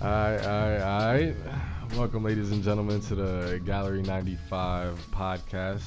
Alright, alright, alright. Welcome, ladies and gentlemen, to the Gallery 95 podcast.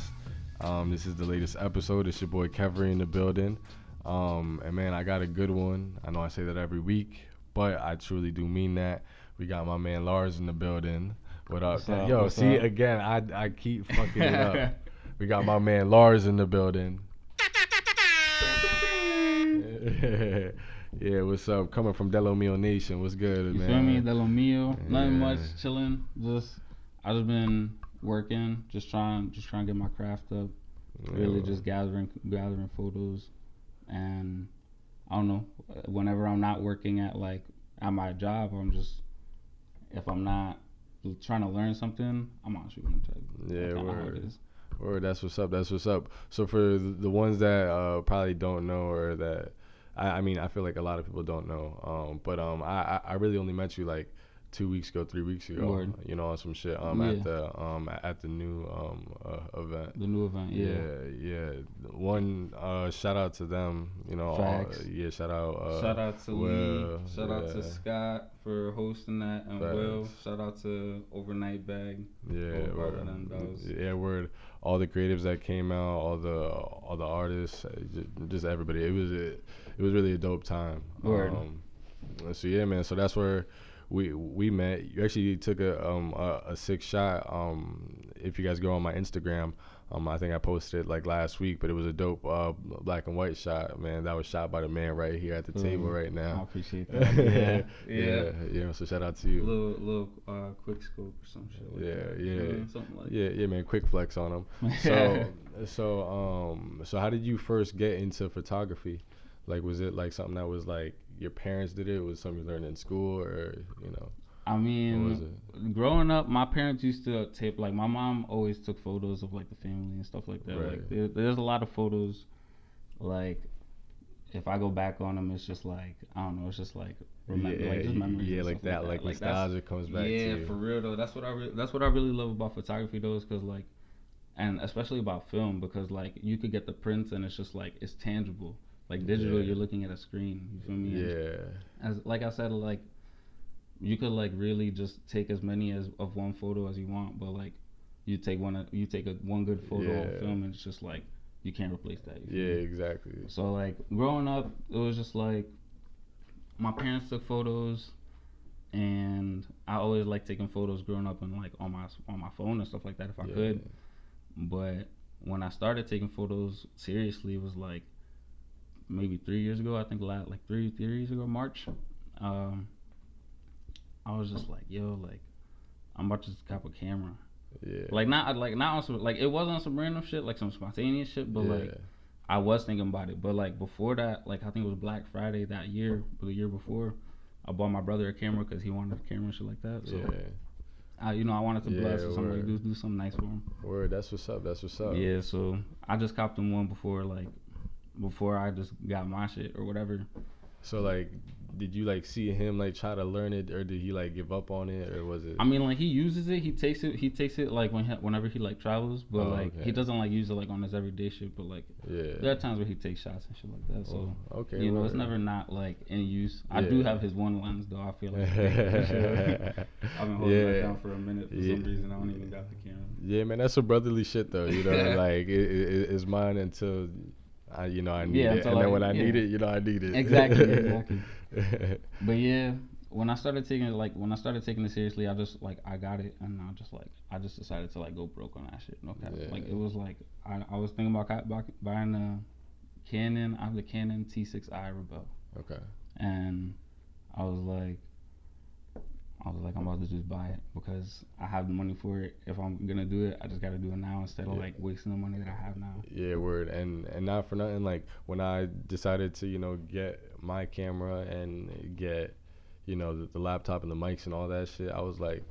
Um, this is the latest episode. It's your boy Kevery in the building. Um, and man, I got a good one. I know I say that every week, but I truly do mean that. We got my man Lars in the building. What up? What's up? Yo, What's see up? again, I I keep fucking it up. We got my man Lars in the building. yeah, what's up? Coming from Delomio Nation. What's good, You man? feel me? De lo mio. Nothing much. Chilling. Just I just been working, just trying, just trying to get my craft up. Really, Yeah. just gathering, gathering photos, and I don't know. Whenever I'm not working at like at my job, I'm just if I'm not trying to learn something, I'm not shooting. Type. Yeah, That's kinda how word. it is. Word, that's what's up. That's what's up. So for the the ones that uh, probably don't know, or that I, I mean, I feel like a lot of people don't know. Um, but um, I I I really only met you like two weeks ago, three weeks ago. Word. You know, on some shit. Um, Yeah. at the um at the new um uh, event. The new event, yeah. Yeah, yeah. One uh, shout out to them. You know, all, yeah. Shout out. Uh, Shout out to Will, Lee. Shout out to. Scott for hosting that, and Will. Shout out to Overnight Bag. Yeah, All word. them, that was- yeah, word. All the creatives that came out, all the all the artists, uh, just everybody. It was a, it was really a dope time. Word. Um, so yeah, man. So that's where we we met. You actually took a um a, a sick shot. Um, if you guys go on my Instagram, um, I think I posted it like last week, but it was a dope uh black and white shot, man. That was shot by the man right here at the table Mm, right I now. appreciate that. Yeah, yeah, yeah. yeah. So shout out to you. little, little uh, quick scope or some shit. Like Yeah, that. yeah. Uh, something like Yeah, yeah, man. Quick flex on them. So, so, um, so how did you first get into photography? Like, was it like something that was like your parents did it? Was it something you learned in school, or you know? I mean, growing up, my parents used to tape. Like my mom always took photos of like the family and stuff like that. Right. Like there, there's a lot of photos. Like if I go back on them, it's just like I don't know. It's just like remember, yeah, like just memories. yeah, like that, like, that's- nostalgia comes back yeah, to you. for real though. That's what I re- that's what I really love about photography though, is because like, and especially about film because like you could get the prints and it's just like it's tangible. Like digital, Yeah. you're looking at a screen. You feel me? Yeah, as like I said, like you could like really just take as many as of one photo as you want, but like you take one uh, you take a one good photo Yeah. film and it's just like you can't replace that. yeah, me? exactly. So like growing up, it was just like my parents took photos, and I always liked taking photos growing up and like on my on my phone and stuff like that if I Yeah. could. But when I started taking photos seriously, it was like maybe three years ago. I think like three three years ago, March. Um, I was just like, yo, like I'm about to just cop a camera. Yeah, Like not like not on some like it wasn't on some random shit, like some spontaneous shit, but yeah. like I was thinking about it, but like before that, like I think it was Black Friday that year, or the year before, I bought my brother a camera because he wanted a camera and shit like that. So, yeah. I, you know, I wanted to bless Yeah, somebody, word. do do something nice for him. Word, that's what's up. That's what's up. Yeah, so I just copped him one before like, before I just got my shit or whatever. So like, did you like see him like try to learn it, or did he like give up on it, or was it? I mean, like he uses it, he takes it, he takes it like when he, whenever he like travels, but Oh, like okay. he doesn't like use it like on his everyday shit. But like yeah. there are times where he takes shots and shit like that. So. Oh, okay. you know, it's never not like in use. I do have his one lens though. I feel like I've been holding Yeah. that down for a minute for Yeah. some reason. I don't even got the camera. Yeah, man, that's a brotherly shit though. You know, like it, it, it's mine until I, you know, I need Yeah, it, and then when I need it, you know, I need it. Exactly, exactly. But yeah, when I started taking it like when I started taking it seriously, I just like I got it and I just like I just decided to like go broke on that shit. No cap. Yeah. Like it was like I, I was thinking about buying a Canon. I have the Canon T6i Rebel, okay. and I was like. I was like, I'm about to just buy it because I have the money for it. If I'm gonna do it, I just gotta do it now instead of Yeah. like wasting the money that I have now. Yeah, word. And and not for nothing, like when I decided to, you know, get my camera and get, you know, the, the laptop and the mics and all that shit, I was like,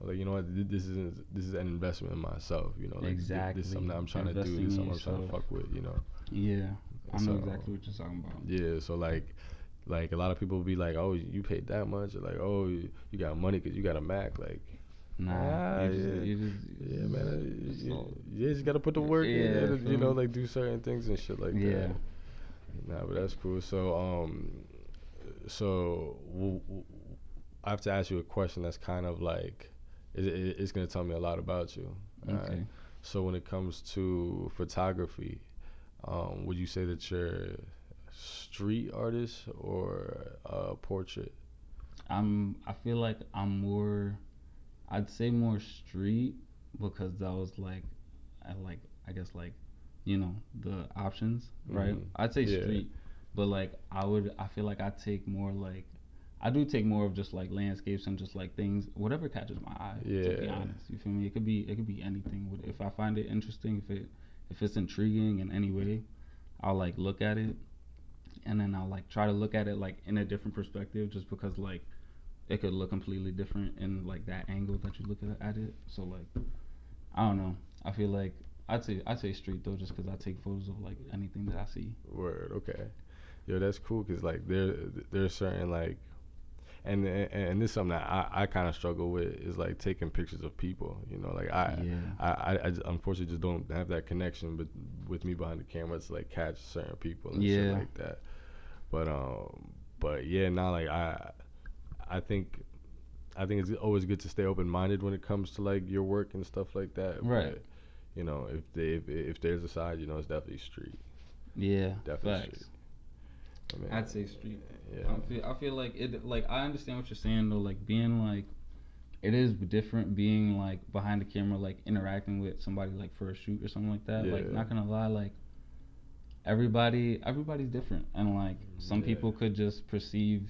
like you know what, this is this is an investment in myself. You know, like Exactly. This is something that I'm trying to do. This is something I'm trying to fuck with. You know. Yeah, I know So, exactly what you're talking about. Yeah, so like, like a lot of people will be like, "Oh, you paid that much," or like, "Oh, you you got money because you got a Mac." Like, Nah, Ah, you just, yeah. you just, yeah, man, uh, you, you just gotta put the work Yeah, in, you know, like do certain things and shit like Yeah. that. Nah, but that's cool. So, um, so w- w- I have to ask you a question that's kind of like, it, it, it's gonna tell me a lot about you. okay. So when it comes to photography, um, would you say that you're street artist or a portrait? I'm. I feel like I'm more. I'd say more street because that was like, I like. I guess like, you know, the options, right? Mhm. I'd say Yeah. street, but like I would. I feel like I take more like. I do take more of just like landscapes and just like things, whatever catches my eye. Yeah. To be honest, you feel me? It could be. It could be anything. If I find it interesting, if it, if it's intriguing in any way, I'll like look at it, and then I'll like try to look at it like in a different perspective, just because like it could look completely different in like that angle that you look at, at it. So like, I don't know. I feel like I'd say I'd say street though, just because I take photos of like anything that I see. Word, okay. Yo, that's cool because like there there's certain like, and and, and this is something that I, I kind of struggle with is like taking pictures of people. You know, like I yeah. I, I, I just, unfortunately just don't have that connection but with me behind the camera to like catch certain people and shit Yeah. like that. But um but yeah, now like I I think I think it's always good to stay open minded when it comes to like your work and stuff like that. Right. But, you know, if they if, if there's a side, you know, it's definitely street. Yeah. Definitely Facts. street. I mean, I'd say street. yeah. I feel I feel like it like I understand what you're saying though, like being like it is different being like behind the camera, like interacting with somebody like for a shoot or something like that. Like Yeah. not gonna lie, like everybody everybody's different and like some Yeah. people could just perceive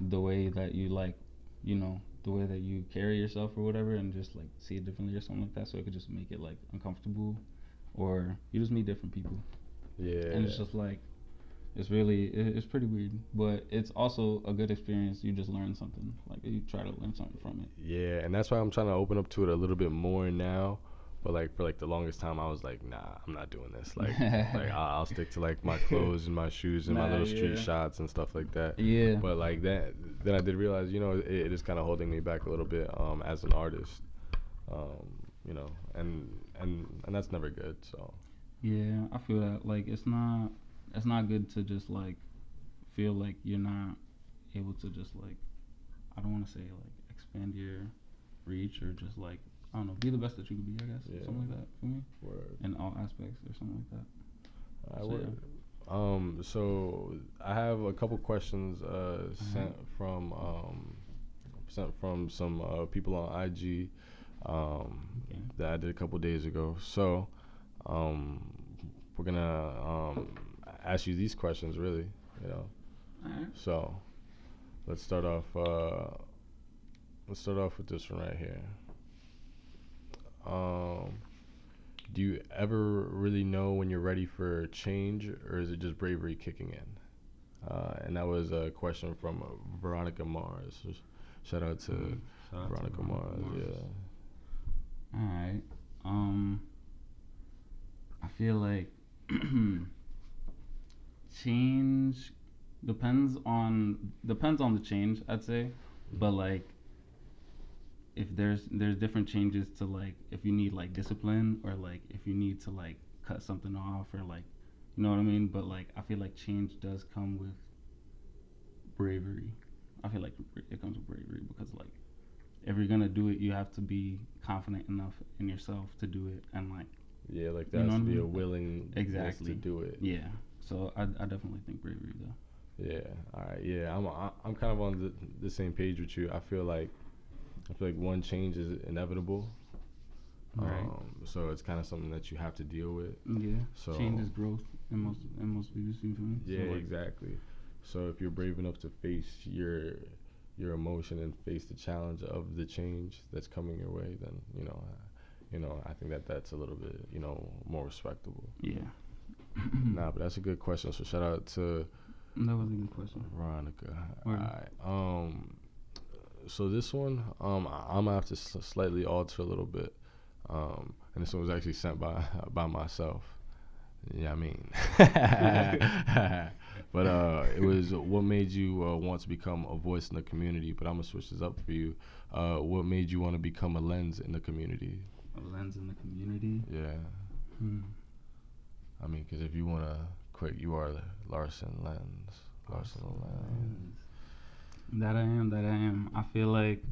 the way that you like you know, the way that you carry yourself or whatever and just like see it differently or something like that. So it could just make it like uncomfortable or you just meet different people Yeah. and it's just like it's really it, it's pretty weird but it's also a good experience you just learn something like you try to learn something from it Yeah, and that's why I'm trying to open up to it a little bit more now. But like for like the longest time, I was like, nah, I'm not doing this. Like, like I'll, I'll stick to like my clothes and my shoes and my Nah, little street yeah. shots and stuff like that. yeah But like that, then I did realize, you know, it, it is kind of holding me back a little bit um, as an artist. Um, you know, and and and that's never good. So yeah i feel that like it's not it's not good to just like feel like you're not able to just like i don't want to say like expand your reach or just like i don't know be the best that you could be i guess Yeah. something like that for me word. in all aspects or something like that I So, would. Um, so I have a couple questions uh, sent from um, sent from some uh, people on IG um, Okay. that I did a couple days ago. So um, we're gonna um, ask you these questions, really. You know. all right So let's start off. Uh, let's start off with this one right here. Um, do you ever really know when you're ready for change, or is it just bravery kicking in? Uh, and that was a question from uh, Veronica Mars. Shout out to Mm, Shout out to Veronica Mars. Yeah. All right. Um, I feel like change depends on depends on the change. I'd say, but like if there's there's different changes to like if you need like discipline or like if you need to like cut something off or like you know what I mean. But like I feel like change does come with bravery. I feel like it comes with bravery because like if you're gonna do it, you have to be confident enough in yourself to do it, and like Yeah, like You there know has to what I be a willing Exactly. to do it. yeah. So I, I definitely think bravery though. Yeah. All right. Yeah. I'm I- I'm kind of on the, the same page with you. I feel like I feel like one change is inevitable. Right. Um, so it's kind of something that you have to deal with. Yeah. So Change is growth in most in most videos. You feel me? So, yeah, like, exactly. So if you're brave enough to face your your emotion and face the challenge of the change that's coming your way, then you know, uh, you know, I think that that's a little bit you know more respectable. Yeah. Nah, but that's a good question. So shout out to That was a good question. Veronica. Word. Alright. Um. So this one, um, I'm gonna have to s- slightly alter a little bit. Um, and this one was actually sent by by myself. Yeah, I mean. but uh, it was what made you uh, want to become a voice in the community. But I'm gonna switch this up for you. Uh, what made you want to become a lens in the community? A lens in the community. Yeah, Hmm. I mean, because if you wanna quick, you are Larson Lens. Larson Lens. That I am. That I am. I feel like.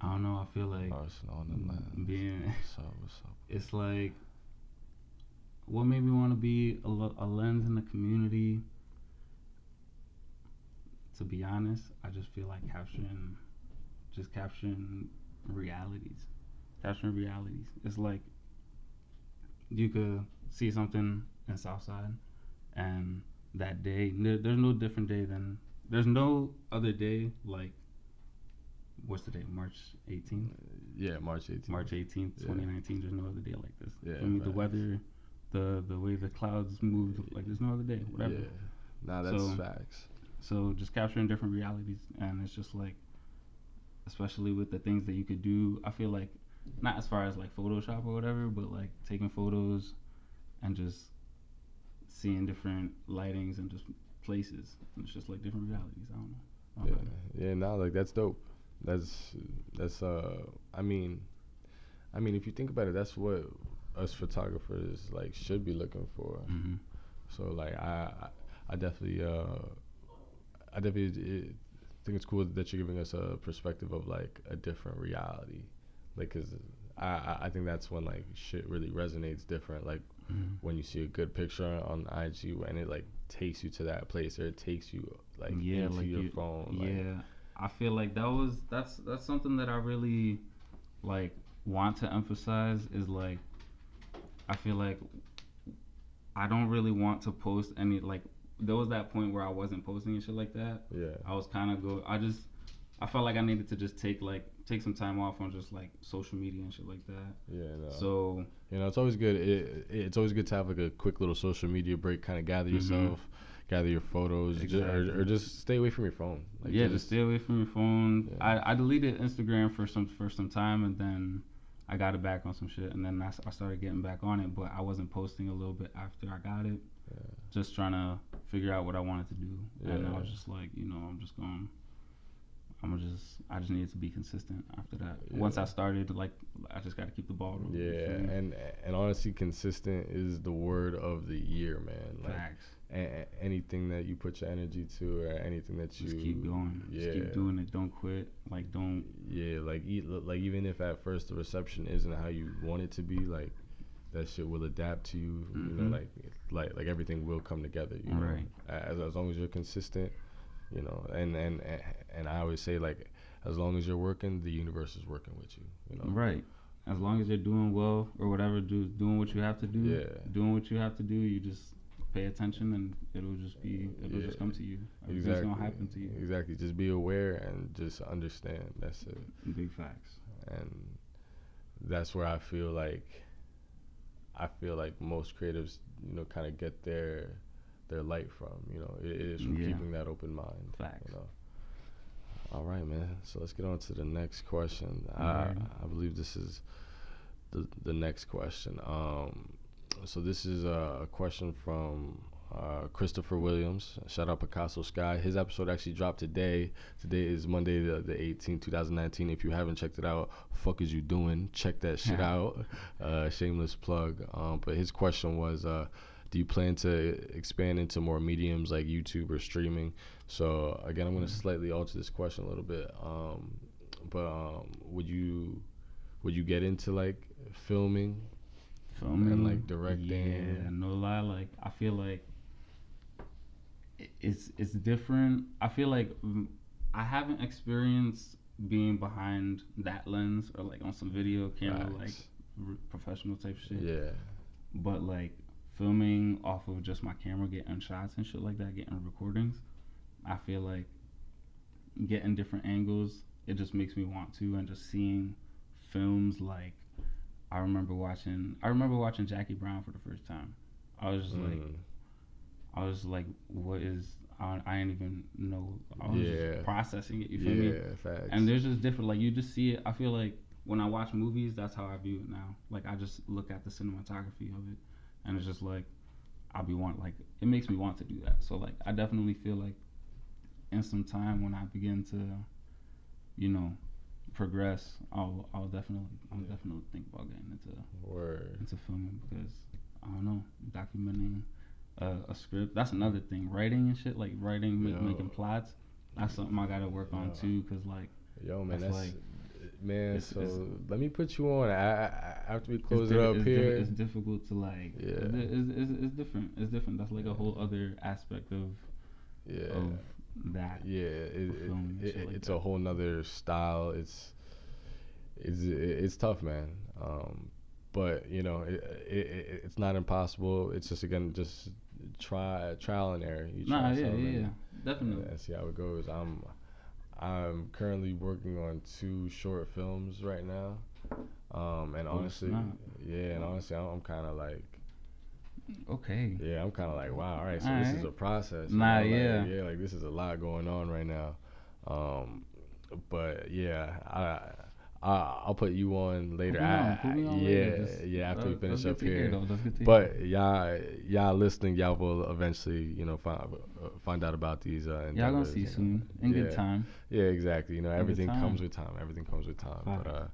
I don't know. I feel like oh, Larson on the lens. being. What's up? What's up? It's like. What made me want to be a, a lens in the community? To be honest, I just feel like capturing, just capturing realities, capturing realities. It's like you could see something in Southside, and that day, there- there's no different day than there's no other day like. What's the day? March 18th. Yeah, March 18th. March 18th, Yeah. 2019. There's no other day like this. Yeah, I mean, the weather, the the way the clouds move, like there's no other day. Whatever. Yeah. Nah, that's So- facts. So just capturing different realities, and it's just like, especially with the things that you could do. I feel like, not as far as like Photoshop or whatever, but like taking photos, and just seeing different lightings and just places. And it's just like different realities. I don't know. I don't Yeah, know. yeah, nah, like that's dope. That's that's uh, I mean, I mean, if you think about it, that's what us photographers like should be looking for. Mhm. So like I, I, definitely uh, I definitely uh, think it's cool that you're giving us a perspective of like a different reality, like because I I think that's when like shit really resonates different. Like Mhm. when you see a good picture on IG and it like takes you to that place or it takes you like Yeah, into like your you- phone. like- Yeah, I feel like that was that's that's something that I really like want to emphasize is like I feel like I don't really want to post any like there was that point where I wasn't posting and shit like that. yeah. I was kind of go I just I felt like I needed to just take like take some time off on just like social media and shit like that. Yeah, no. So you know, it's always good. It, it, it's always good to have like a quick little social media break, kind of gather Mhm. yourself, gather your photos, ju- or, or just stay away from your phone. yeah, just stay away from your phone. Yeah. I, I deleted Instagram for some for some time, and then I got it back on some shit, and then I started getting back on it, but I wasn't posting a little bit after I got it. Yeah. Just trying to figure out what I wanted to do, yeah. and I was just like, you know, I'm just going. I'm just. I just needed to be consistent after that. Once I started, like, I just got to keep the ball rolling. Yeah, and and honestly, consistent is the word of the year, man. Like facts. a- anything that you put your energy to, or anything that you Just keep going. Yeah, Just keep doing it. Don't quit. Like, don't. yeah. Like e- like even if at first the reception isn't how you want it to be, like that shit will adapt to you. You Mhm. know, like like like everything will come together. You know, Right. as as long as you're consistent, you know. And and and I always say like, as long as you're working, the universe is working with you. You know. Right. As long as you're doing well or whatever, do doing what you have to do. Yeah. Doing what you have to do, you just pay attention and it'll just be it'll Yeah. just come to you. Everything's Exactly. gonna happen to you. Exactly. Just be aware and just understand. That's it. Big facts. And that's where I feel like I feel like most creatives, you know, kind of get their their light from. You know, it, it is from Yeah. keeping that open mind. Facts. You know. All right, man. So let's get on to the next question. I, Alrighty. I believe this is the the next question. Um, so this is a, a question from uh, Christopher Williams. Shout out Picasso Sky. His episode actually dropped today. Today is Monday the, the 18th, 2019. If you haven't checked it out, fuck is you doing? Check that shit out. Uh, shameless plug. Um, but his question was, uh, do you plan to expand into more mediums like YouTube or streaming? So again, I'm gonna slightly alter this question a little bit. Um, but um, would you would you get into like filming? Filming And, like, directing. Yeah, no lie. Like I feel like it's it's different. I feel like mm, I haven't experienced being behind that lens or like on some video camera like professional type shit. Yeah, but like filming off of just my camera, getting shots and shit like that, getting recordings, I feel like getting different angles, it just makes me want to, and just seeing films like I remember watching, I remember watching Jackie Brown for the first time. I was just like, Mm. I was like, what is? I, I didn't even know. I was Yeah. just processing it. You feel me? Yeah, facts. And there's just different. Like you just see it. I feel like when I watch movies, that's how I view it now. Like I just look at the cinematography of it, and it's just like I'll be want like it makes me want to do that. So like I definitely feel like in some time when I begin to, you know, progress, I'll I'll definitely I'll Yeah. definitely think about getting into Word. into filming because I don't know documenting uh, a script. That's another thing. Writing and shit like writing, make, making plots. That's something I gotta work on too. Cause like Yo, man, That's that's, like- man. it's- so it's- let me put you on. I, I, after we close it up here. it's difficult to like. Yeah. It's, it's, it's, different. It's different. That's like a whole other aspect of yeah, of that. yeah. It, it, it, like it's that. a whole nother style. It's it's it's tough, man. Um, but you know, it, it, it, it's not impossible. It's just again, just try trial and error. You try Nah, yeah, yeah, yeah, definitely. and see how it goes. I'm I'm currently working on two short films right now. Um, and Oh, honestly, yeah, and honestly, I'm, I'm kind of like, Okay. yeah, I'm kind of like, wow, all right, so this is a process. you Nah, know, like, yeah. yeah, like this is a lot going on right now. Um, but yeah, I. I, I'll put you on later. Put on, I- me on yeah, later. Just- yeah. After we finish up here, though. That's good to hear. but y'all, y'all listening, y'all will eventually, you know, find uh, find out about these. Uh, y'all gonna see soon in good time. Yeah, exactly. You know, Every everything comes with time. Everything comes with time. But uh,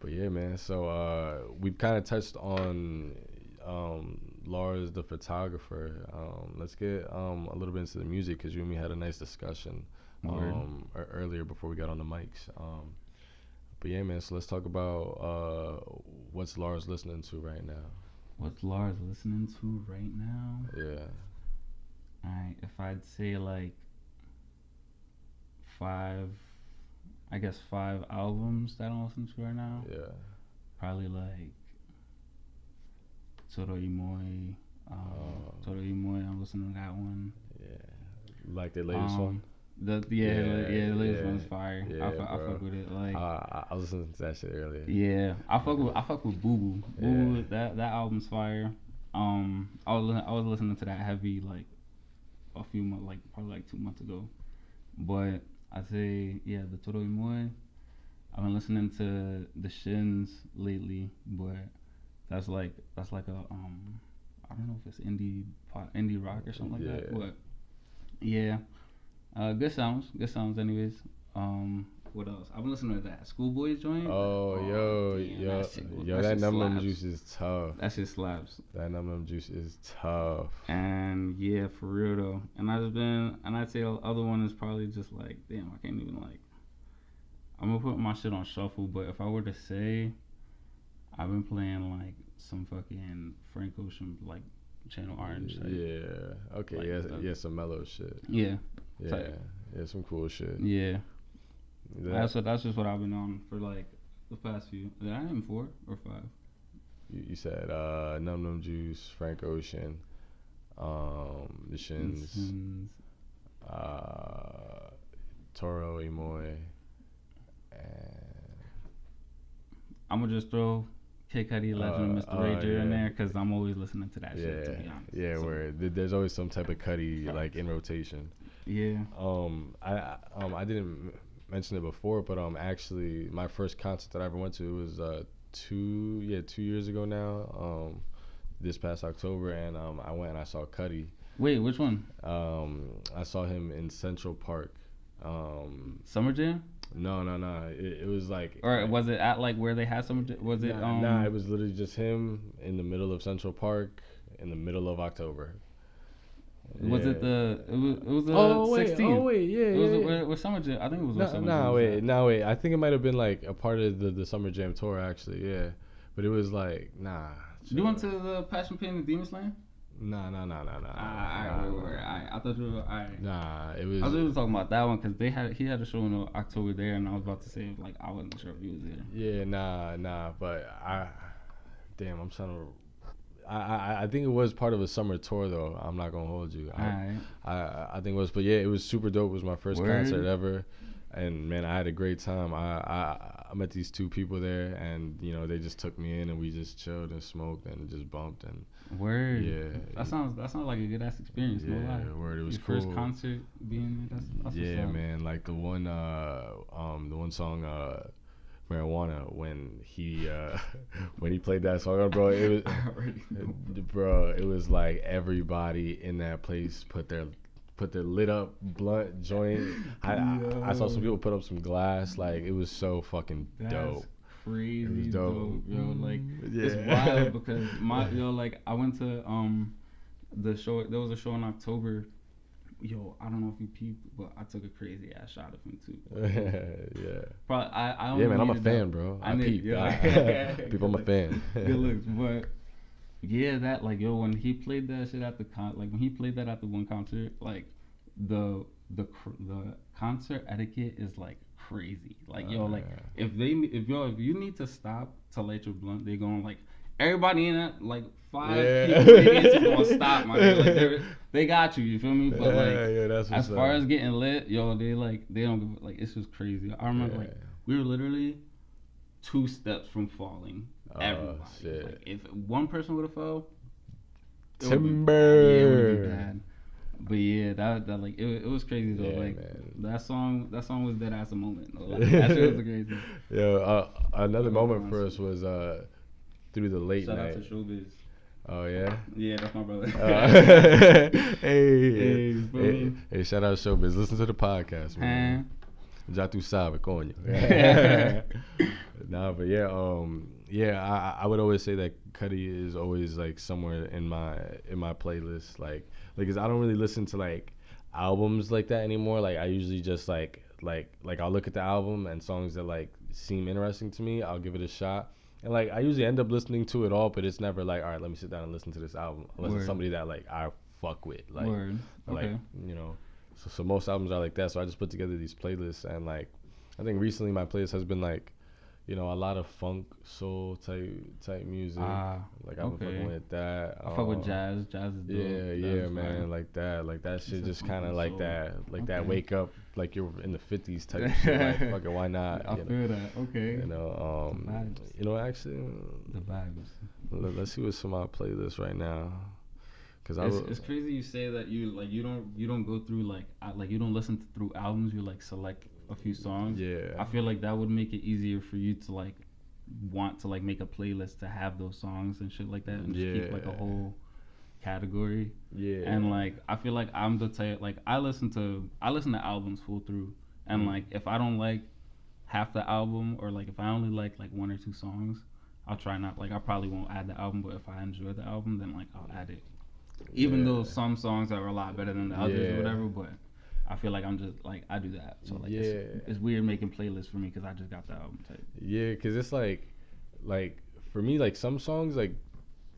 but yeah, man. So uh, we've kind of touched on um, Lars, the photographer. Um, let's get um a little bit into the music because you and me had a nice discussion um earlier before we got on the mics. Um, but yeah, man. So let's talk about uh what's Lars listening to right now. What's Lars listening to right now? Yeah. Alright, if I'd say like five, I guess five albums that I'm listening to right now, Yeah. probably like Toro y Moi. Um, Oh. Toro y Moi, I'm listening to that one. Yeah. Like the latest Um, one. The yeah, yeah, Yeah, yeah the latest yeah, one's fire. yeah, I, fu- I fuck with it. Like Uh, I, was listening to that shit earlier. Yeah, I fuck with I fuck with Boo Boo. Boo Boo, that that album's fire. Um, I was I was listening to that heavy like a few months, like probably like two months ago. But I say yeah, the Toro y. I've been listening to the Shins lately, but that's like that's like a um I don't know if it's indie pop, indie rock or something like that. But yeah, uh, good sounds, good sounds. Anyways, um, what else? I've been listening to that Schoolboy joint. Oh, yo, damn, yo, that shit- yo, that that shit Numb Numb Juice is tough. That shit slaps. That Numb Numb Juice is tough. And yeah, for real though. And I've been, and I'd say the other one is probably just like, damn, I can't even like. I'm gonna put my shit on shuffle, but if I were to say, I've been playing like some fucking Frank Ocean like Channel Orange. type. Yeah. Okay. Like yeah. the- Yeah. Some mellow shit. Yeah, Yeah. Type. Yeah. Some cool shit. yeah. That- That's what. That's just what I've been on for like the past few. I name four or five? you, you said uh, Numb Numb Juice, Frank Ocean, um, the Shins, Shins. uh, Toro y Moi, and I'm gonna just throw Kid Cudi, Legend, Uh, Mr. Ray uh, J in there because I'm always listening to that yeah, shit. To be honest. yeah. So, where th- there's always some type of Cudi like in rotation. Yeah. Um, I um I didn't mention it before, but um actually my first concert that I ever went to was uh two yeah two years ago now um this past October and um I went and I saw Cudi Wait, which one? um I saw him in Central Park um Summer Jam? no no no it, it was like Or was it at like where they had some? Was it nah, um? nah it was literally just him in the middle of Central Park in the middle of October Was it the? It was. It was the oh wait 16. oh wait yeah It was yeah, a- yeah. Summer Jam. I think it was No, Summer no, Jam. wait, no, wait. I think it might have been like a part of the, the Summer Jam tour, actually. Yeah, but it was like, nah. You went to the Passion Pain and Demon Slayin'? Nah, nah, nah, nah, nah. Ah, nah, wait, nah, alright. I thought you were. Nah, it was. I was. thought you were talking about that one because they had he had a show in October there, and I was about to say like I wasn't sure if he was there. Yeah, nah, nah. But I, damn, I'm trying to. I, I I think it was part of a summer tour though. I'm not gonna hold you. I, Alright. I I think it was, but yeah, it was super dope. It was my first Word. concert ever, and man, I had a great time. I I I met these two people there, and you know they just took me in, and we just chilled and smoked and just bumped and Word. yeah. That sounds that sounds like a good ass experience. yeah, no lie. word. It was Your cool. first concert being there. That's, that's yeah, man. Like the one, uh, um, the one song, uh, marijuana. When he, uh, when he played that song, bro, it was, I already know. bro, it was like everybody in that place put their, put their lit up blunt joint. I, I, I saw some people put up some glass. Like it was so fucking That's dope. crazy dope. dope. yo. Like Yeah. it's wild because my yo like I went to um the show. There was a show in October. Yo, I don't know if you peeped, but I took a crazy ass shot of him too. yeah. Probably I. I only Yeah, man, I'm a fan, bro. I, I need- peep. yeah. People, I'm a fan. Good looks, but yeah, that like yo when he played that shit at the con like when he played that at the one concert like the the the concert etiquette is like crazy like yo Oh, like uh. if they if yo if you need to stop to light your blunt they're going like everybody in that like five Yeah. people is gonna stop my like they're- got you you feel me but yeah, like yeah, that's as far up. as getting lit yo they like they don't give like it's just crazy I remember like we were literally two steps from falling Oh, everybody. shit. Like if one person would have fell, it Timber. yeah, it would be bad. But yeah, that that like it, it was crazy though. Yeah, like man. that song, that song was dead ass a moment. Like, that shit was crazy. Yo, uh, another moment for us was uh, through the late Shout night. out to Showbiz. Oh yeah. Yeah, that's my brother. Uh, hey, Hey, bro. hey, hey, shout out to Showbiz. Listen to the podcast, man. Já tu sabe, coño. nah, but yeah, um, yeah, I, I would always say that Cudi is always like somewhere in my in my playlist, like, like, cause I don't really listen to like albums like that anymore. Like, I usually just like like like I'll look at the album and songs that like seem interesting to me. I'll give it a shot. And like I usually end up listening to it all, but it's never like, all right, let me sit down and listen to this album, unless Word. it's somebody that like I fuck with, like, Word. like Okay. you know so, so most albums are like that so i just put together these playlists and like i think recently my playlist has been like you know a lot of funk soul type type music Ah, like i've been okay. fucking with that I fuck with um, jazz. Jazz is dope. yeah Jazz yeah man like that like that shit It's just kind of like soul. that like that wake up like you're in the 50s type of shit like fucking why not I you know, feel that. Okay. you know um you know actually The vibes. let, us see what's on my playlist right now because i It's, was it's crazy you say that you like you don't you don't go through like I, like you don't listen to, through albums you like select a few songs. yeah I feel like that would make it easier for you to like want to like make a playlist to have those songs and shit like that and just keep like a whole category. yeah And like I feel like I'm the type like I listen to I listen to albums full through and Mm. like if I don't like half the album or like if I only like like one or two songs, I'll try not like I probably won't add the album, but if I enjoy the album, then like I'll add it. Even though some songs are a lot better than the others Yeah. or whatever, but I feel like I'm just like I do that. So like Yeah. it's, it's weird making playlists for me because I just got the album type. Yeah, cause it's like, like for me, like some songs like,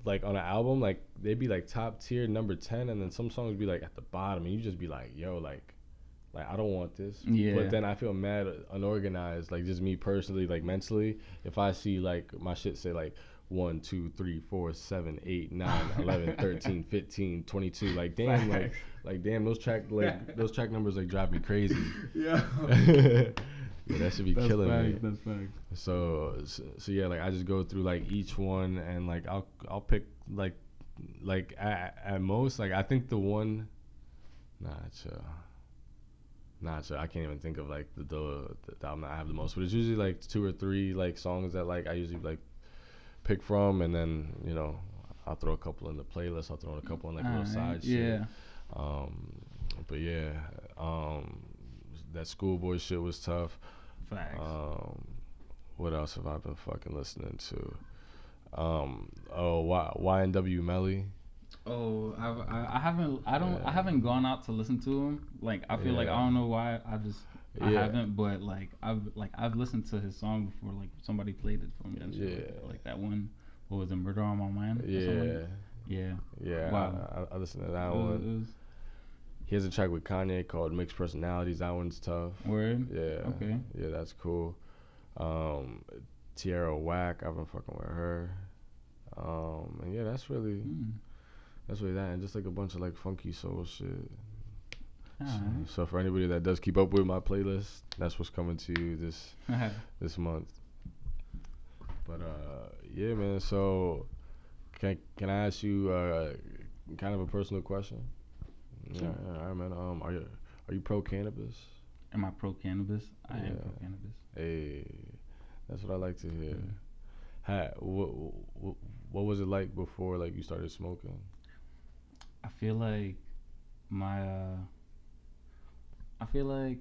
like on an album, like they'd be like top tier, number ten, and then some songs be like at the bottom, and you just be like, yo, like, like I don't want this. Yeah. But then I feel mad, unorganized, like just me personally, like mentally, if I see like my shit say like. 1, 2, 3, 4, 7, 8, 9, 11, 13, 15, 22. Like, damn, like, like, damn, those track, like, those track numbers, like, drive me crazy. Yeah. yeah, that should be that's killing facts, me. That's facts. So, so so yeah, like I just go through like each one and like I'll I'll pick like like at, at most like I think the one nah chill uh, nah chill uh, I can't even think of like the the, the album that I have the most but it's usually like two or three like songs that like I usually like pick from and then you know I'll throw a couple in the playlist I'll throw in a couple in like little Alright, side shit yeah. um but yeah um that schoolboy shit was tough Facts. um, what else have I been fucking listening to? Um, oh, y- YNW Melly. Oh, I've, I I haven't I don't Yeah. I haven't gone out to listen to him. Like I feel like I don't know why I just I Yeah. haven't, but like I've like I've listened to his song before. Like somebody played it for me. Like, Yeah. that. like that one. What was it? Murder on My Mind. Yeah. Yeah. yeah. Wow. I, I, listened to that It one. was He has a track with Kanye called Mixed Personalities. That one's tough. word. Yeah. Okay. Yeah, that's cool. Um, Tierra Whack. I've been fucking with her. Um, and yeah, that's really Hmm. that's really that, and just like a bunch of like funky soul shit. Alright. So for anybody that does keep up with my playlist, that's what's coming to you this this month. But uh, yeah, man. So, can can I ask you uh, kind of a personal question? Sure. Yeah, all right, man. Um, are you are you pro cannabis? Am I pro cannabis? I am pro cannabis. Hey, that's what I like to hear. Ha, what, what what was it like before like you started smoking? I feel like my uh I feel like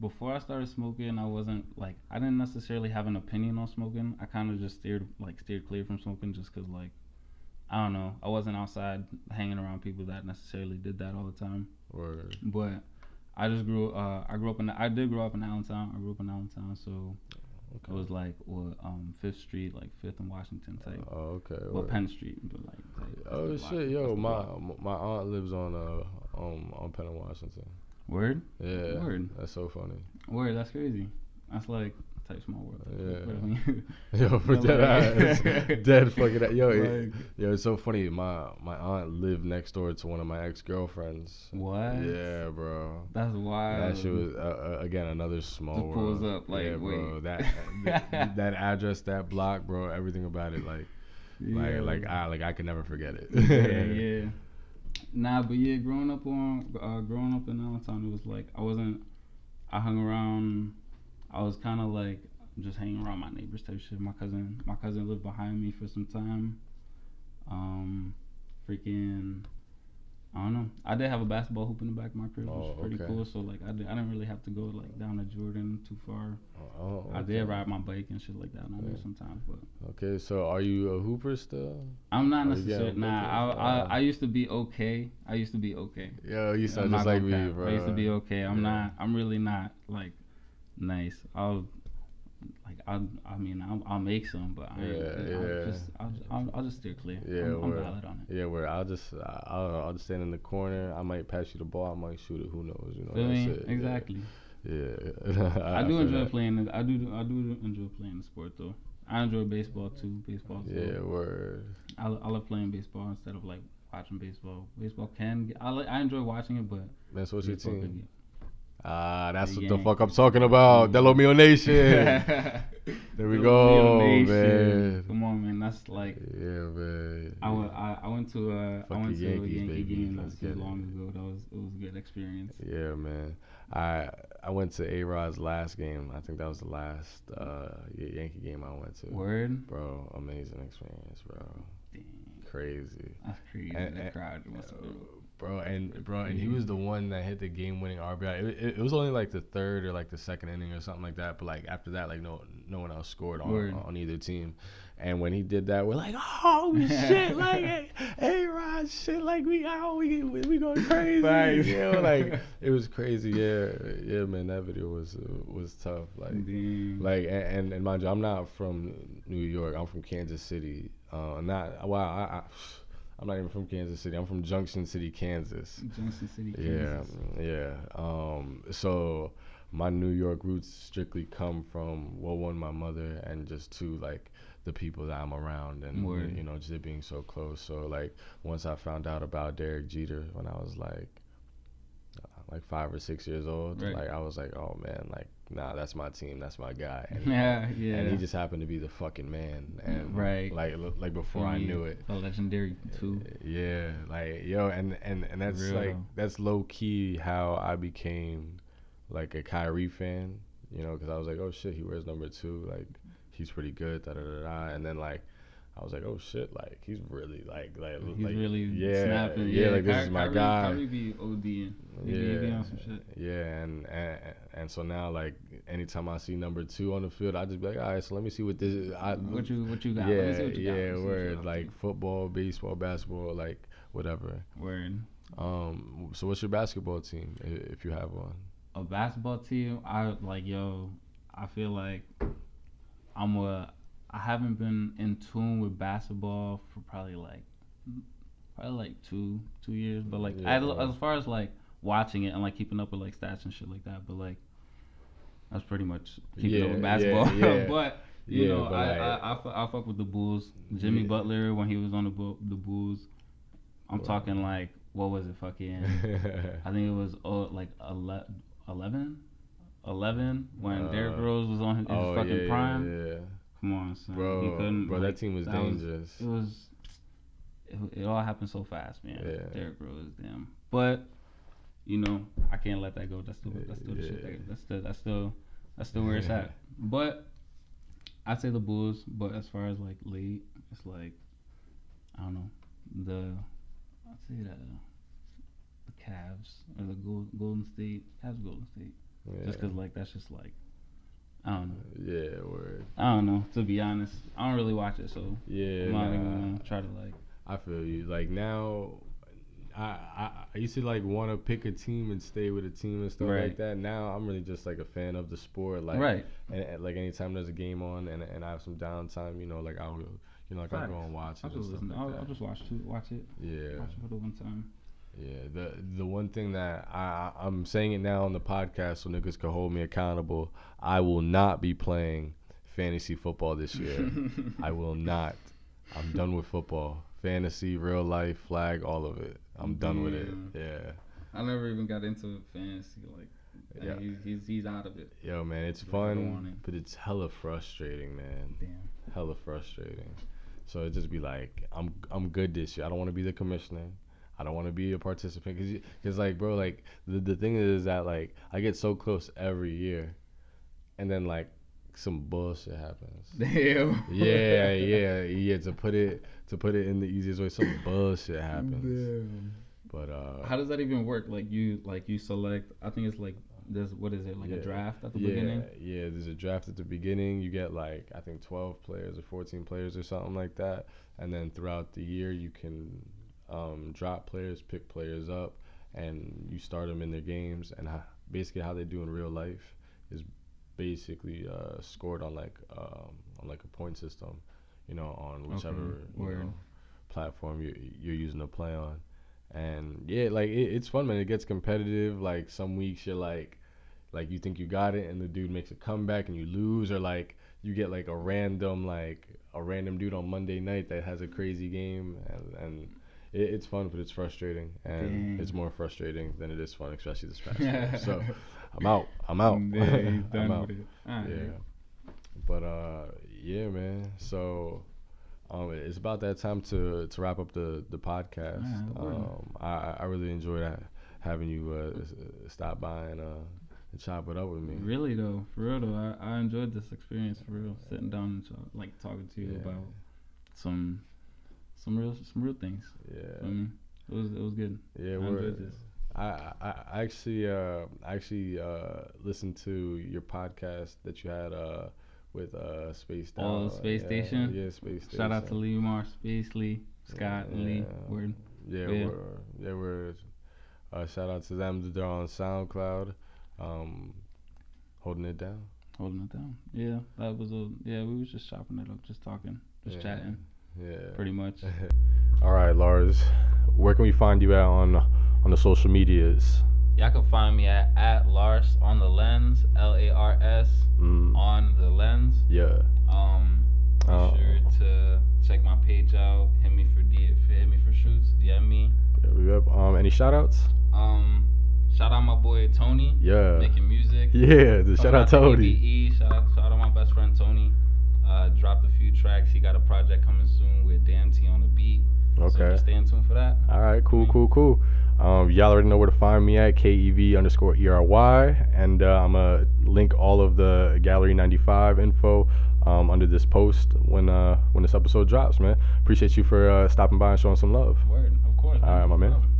before I started smoking I wasn't like I didn't necessarily have an opinion on smoking. I kind of just steered like steered clear from smoking just cuz like I don't know. I wasn't outside hanging around people that necessarily did that all the time. Or But I just grew uh I grew up in I did grow up in Allentown. I grew up in Allentown, so it was like what um 5th Street, like 5th and Washington type. oh, okay. well, word. Penn Street, but like type, Oh block- shit, that's yo, my my aunt lives on uh um on Penn and Washington. Word? Yeah, Word. that's so funny. Word, that's crazy. That's like type small world. Yeah. But I mean, Yo, for dead ass, dead fucking. a- Yo, it, like, yo, it's so funny. My my aunt lived next door to one of my ex girlfriends. what? Yeah, bro. That's wild. That shit was uh, uh, again another small Just pulls up, like, yeah, bro. wait. That, that that address, that block, bro. Everything about it, like yeah. like like I like I could never forget it. yeah, yeah. Nah, but yeah, growing up on uh, growing up in Allentown, it was like I wasn't. I hung around. I was kind of like just hanging around my neighbors type shit. My cousin, my cousin lived behind me for some time. Um, freaking. I don't know. I did have a basketball hoop in the back of my crib, which was Oh, pretty okay. cool. So like, I, did, I didn't really have to go like down to Jordan too far. Oh, oh I did ride my bike and shit like that on there Yeah. sometimes, but Okay, so are you a hooper still? I'm not Oh, necessarily. Nah, I. I. I used to be okay. I used to be okay. Yo, you sound just like me, bro. I used to be okay. I'm Yeah. not. I'm really not like nice. I'll I. I mean, I'll, I'll make some, but I, yeah, I'll, yeah. just I'll, I'll, I'll just steer clear. Yeah, I'm, I'm word. valid on it. Yeah, where I'll just I'll I'll just stand in the corner. I might pass you the ball. I might shoot it. Who knows? You know. Feel that's me? it. Exactly. Yeah. I, do enjoy that. playing. the- I do. I do enjoy playing the sport though. I enjoy baseball too. Baseball. Yeah, word. I, I love playing baseball instead of like watching baseball. Baseball can. Get, I. I enjoy watching it, but Man, so what's your team? Ah, that's The what the fuck I'm talking about. Delomio Nation. There we go, man. Come on, man. That's like Yeah, man. I went. I, I went to a. I went to Yankees, a Yankee baby. game Let's not too long ago. That was it was a good experience. Yeah, man. I I went to A Rod's last game. I think that was the last uh, Yankee game I went to. Word. Bro, amazing experience, bro. Dang, Crazy. that's crazy. And- the and- crowd must have been. Bro, and bro, and he was the one that hit the game-winning RBI. It, it, it was only like the third or like the second inning or something like that. But like after that, like no no one else scored on Word. on either team. And when he did that, we're like, oh shit, like hey, hey Rod, shit, like we out, we we, going crazy. You know, like it was crazy. Yeah, yeah, man, that video was was tough. Like Dang. like and, and and mind you, I'm not from New York. I'm from Kansas City. Uh, not wow. I, I, I'm not even from Kansas City. I'm from Junction City, Kansas. Junction City, Yeah, Kansas. yeah. Um, so my New York roots strictly come from well, one, my mother, and just two, like the people that I'm around, and Word. you know, just being so close. So like once I found out about Derek Jeter when I was like uh, like five or six years old, Right. like I was like, oh man, like nah, that's my team, that's my guy. And, Yeah, yeah. and he just happened to be the fucking man, and Right. like like before I knew it. A legendary too. Yeah, like yo, and and and that's Real like that's low key how I became like a Kyrie fan, you know, because I was like, oh shit, he wears number two, like he's pretty good, da da da da, and then like I was like, oh shit, like he's really like like He's like really yeah, snapping. yeah, like this Ky- is my Kyrie, guy. Kyrie be ODing. He be, Yeah, on some shit. yeah, and, and and so now like anytime I see number two on the field, I just be like, all right, so let me see what this is. I, What you what you got? Let me yeah, see what you yeah, you word like football, baseball, basketball, like whatever. word. Um, so what's your basketball team if you have one? a basketball team, I like yo. I feel like I'm a. I haven't been in tune with basketball for probably like, probably like two two years. But like Yeah. as, as far as like watching it and like keeping up with like stats and shit like that. But like that's pretty much keeping up with Yeah, yeah, basketball. yeah. but you Yeah, know, but I, like- I, I, I fuck with the Bulls. Jimmy Yeah. Butler when he was on the Bu- the Bulls. I'm Wow. talking like what was it? Fucking. I think it was uh, like ele- 11? 11 when Derrick Uh, Rose was on his, his oh fucking yeah, prime. Yeah, yeah. Come on, son. He bro, couldn't, bro, like, that team was that was- dangerous. It was. It, it all happened so fast, man. Yeah. Derrick Rose, damn. But you know, I can't let that go. That's still that's still the shit. That, that's still that's still that's still where it's at. But I'd say the Bulls. But as far as like late, it's like I don't know the I'd say the the Cavs or the Golden State Cavs Golden State. yeah. Just 'cause like that's just like I don't know. yeah. I don't know. To be honest, I don't really watch it, so Yeah, I'm not nah. even gonna try to like. I feel you. Like now, I I, I used to like want to pick a team and stay with a team and stuff Right. like that. Now I'm really just like a fan of the sport. Like right. and, and, like anytime there's a game on and, and I have some downtime, you know, like I'll go, you know, like I'll go and watch it. I'll just listen. like I'll. I'll just watch it. Watch it. yeah, Watch it for the one time. yeah. The the one thing that I- I'm saying it now on the podcast so niggas can hold me accountable. I will not be playing fantasy football this year. I will not. I'm done with football. Fantasy, real life, flag, all of it. I'm done with it. Yeah. I never even got into fantasy. Like, Yeah. he's, he's he's out of it. Yo, man, it's Yeah, fun, it. but it's hella frustrating, man. Damn. Hella frustrating. So it just be like, I'm I'm good this year. I don't want to be the commissioner. I don't want to be a participant because because like bro, like the the thing is that like I get so close every year, and then like some bullshit happens. Damn. yeah, yeah, yeah. To put it to put it in the easiest way, some bullshit happens. Damn. But uh, How does that even work? Like you like you select. I think it's like there's what is it like Yeah. a draft at the yeah, beginning. Yeah, there's a draft at the beginning. You get like I think 12 players or 14 players or something like that, and then throughout the year you can um, drop players, pick players up, and you start them in their games. And how, basically how they do in real life is basically uh, scored on like um, on like a point system, you know, on whichever you know, platform you, you're using to play on. And yeah, like it, it's fun, man. It gets competitive. Like some weeks you're like, like you think you got it, and the dude makes a comeback and you lose, or like you get like a random like a random dude on Monday night that has a crazy game, and, and it, it's fun, but it's frustrating, and Dang. it's more frustrating than it is fun, especially this past year. So I'm out. I'm out. Yeah, he's I'm done out. with it. Alright. Yeah. But uh, yeah, man. So um, it's about that time to to wrap up the the podcast. Word. um, I I really enjoyed having you uh, stop by and uh and chop it up with me. Really though, for real though, I, I enjoyed this experience for real. Sitting down and like talking to you Yeah. about some some real some real things. Yeah. I mean, it was it was good. Yeah, I we're. enjoyed this. I, I I actually uh actually uh listened to your podcast that you had uh with uh Space Oh, Space yeah, Station? Yeah, Space Station. Shout out to Lee Mar, Space Lee, Scott Yeah, Lee. Word. Yeah, Yeah. we're yeah we're uh, shout out to them. They're on SoundCloud, um, holding it down. Holding it down. Yeah, that was a yeah. We was just chopping it up, just talking, just Yeah. chatting, Yeah. pretty much. All right, Lars. Where can we find you at on on the social medias? Y'all can find me at, at Lars on the lens, L A R S Mm, on the lens. yeah. Um, be Oh. sure to check my page out. Hit me for D, hit me for shoots. DM me. yeah. Yep. Um, any shout outs? Um, shout out my boy Tony, Yeah. making music. Yeah. The shout Coming out to Tony. EBE. Shout out, shout out my best friend Tony. Uh, dropped a few tracks. He got a project coming soon with Damn T on the beat. So Okay. just stay in tune for that. All right, cool, cool, cool. Um, y'all already know where to find me at KEV underscore ERY, and uh, I'm gonna link all of the Gallery 95 info um, under this post when uh, when this episode drops, man. Appreciate you for uh, stopping by and showing some love. Word, of course. All right, my man.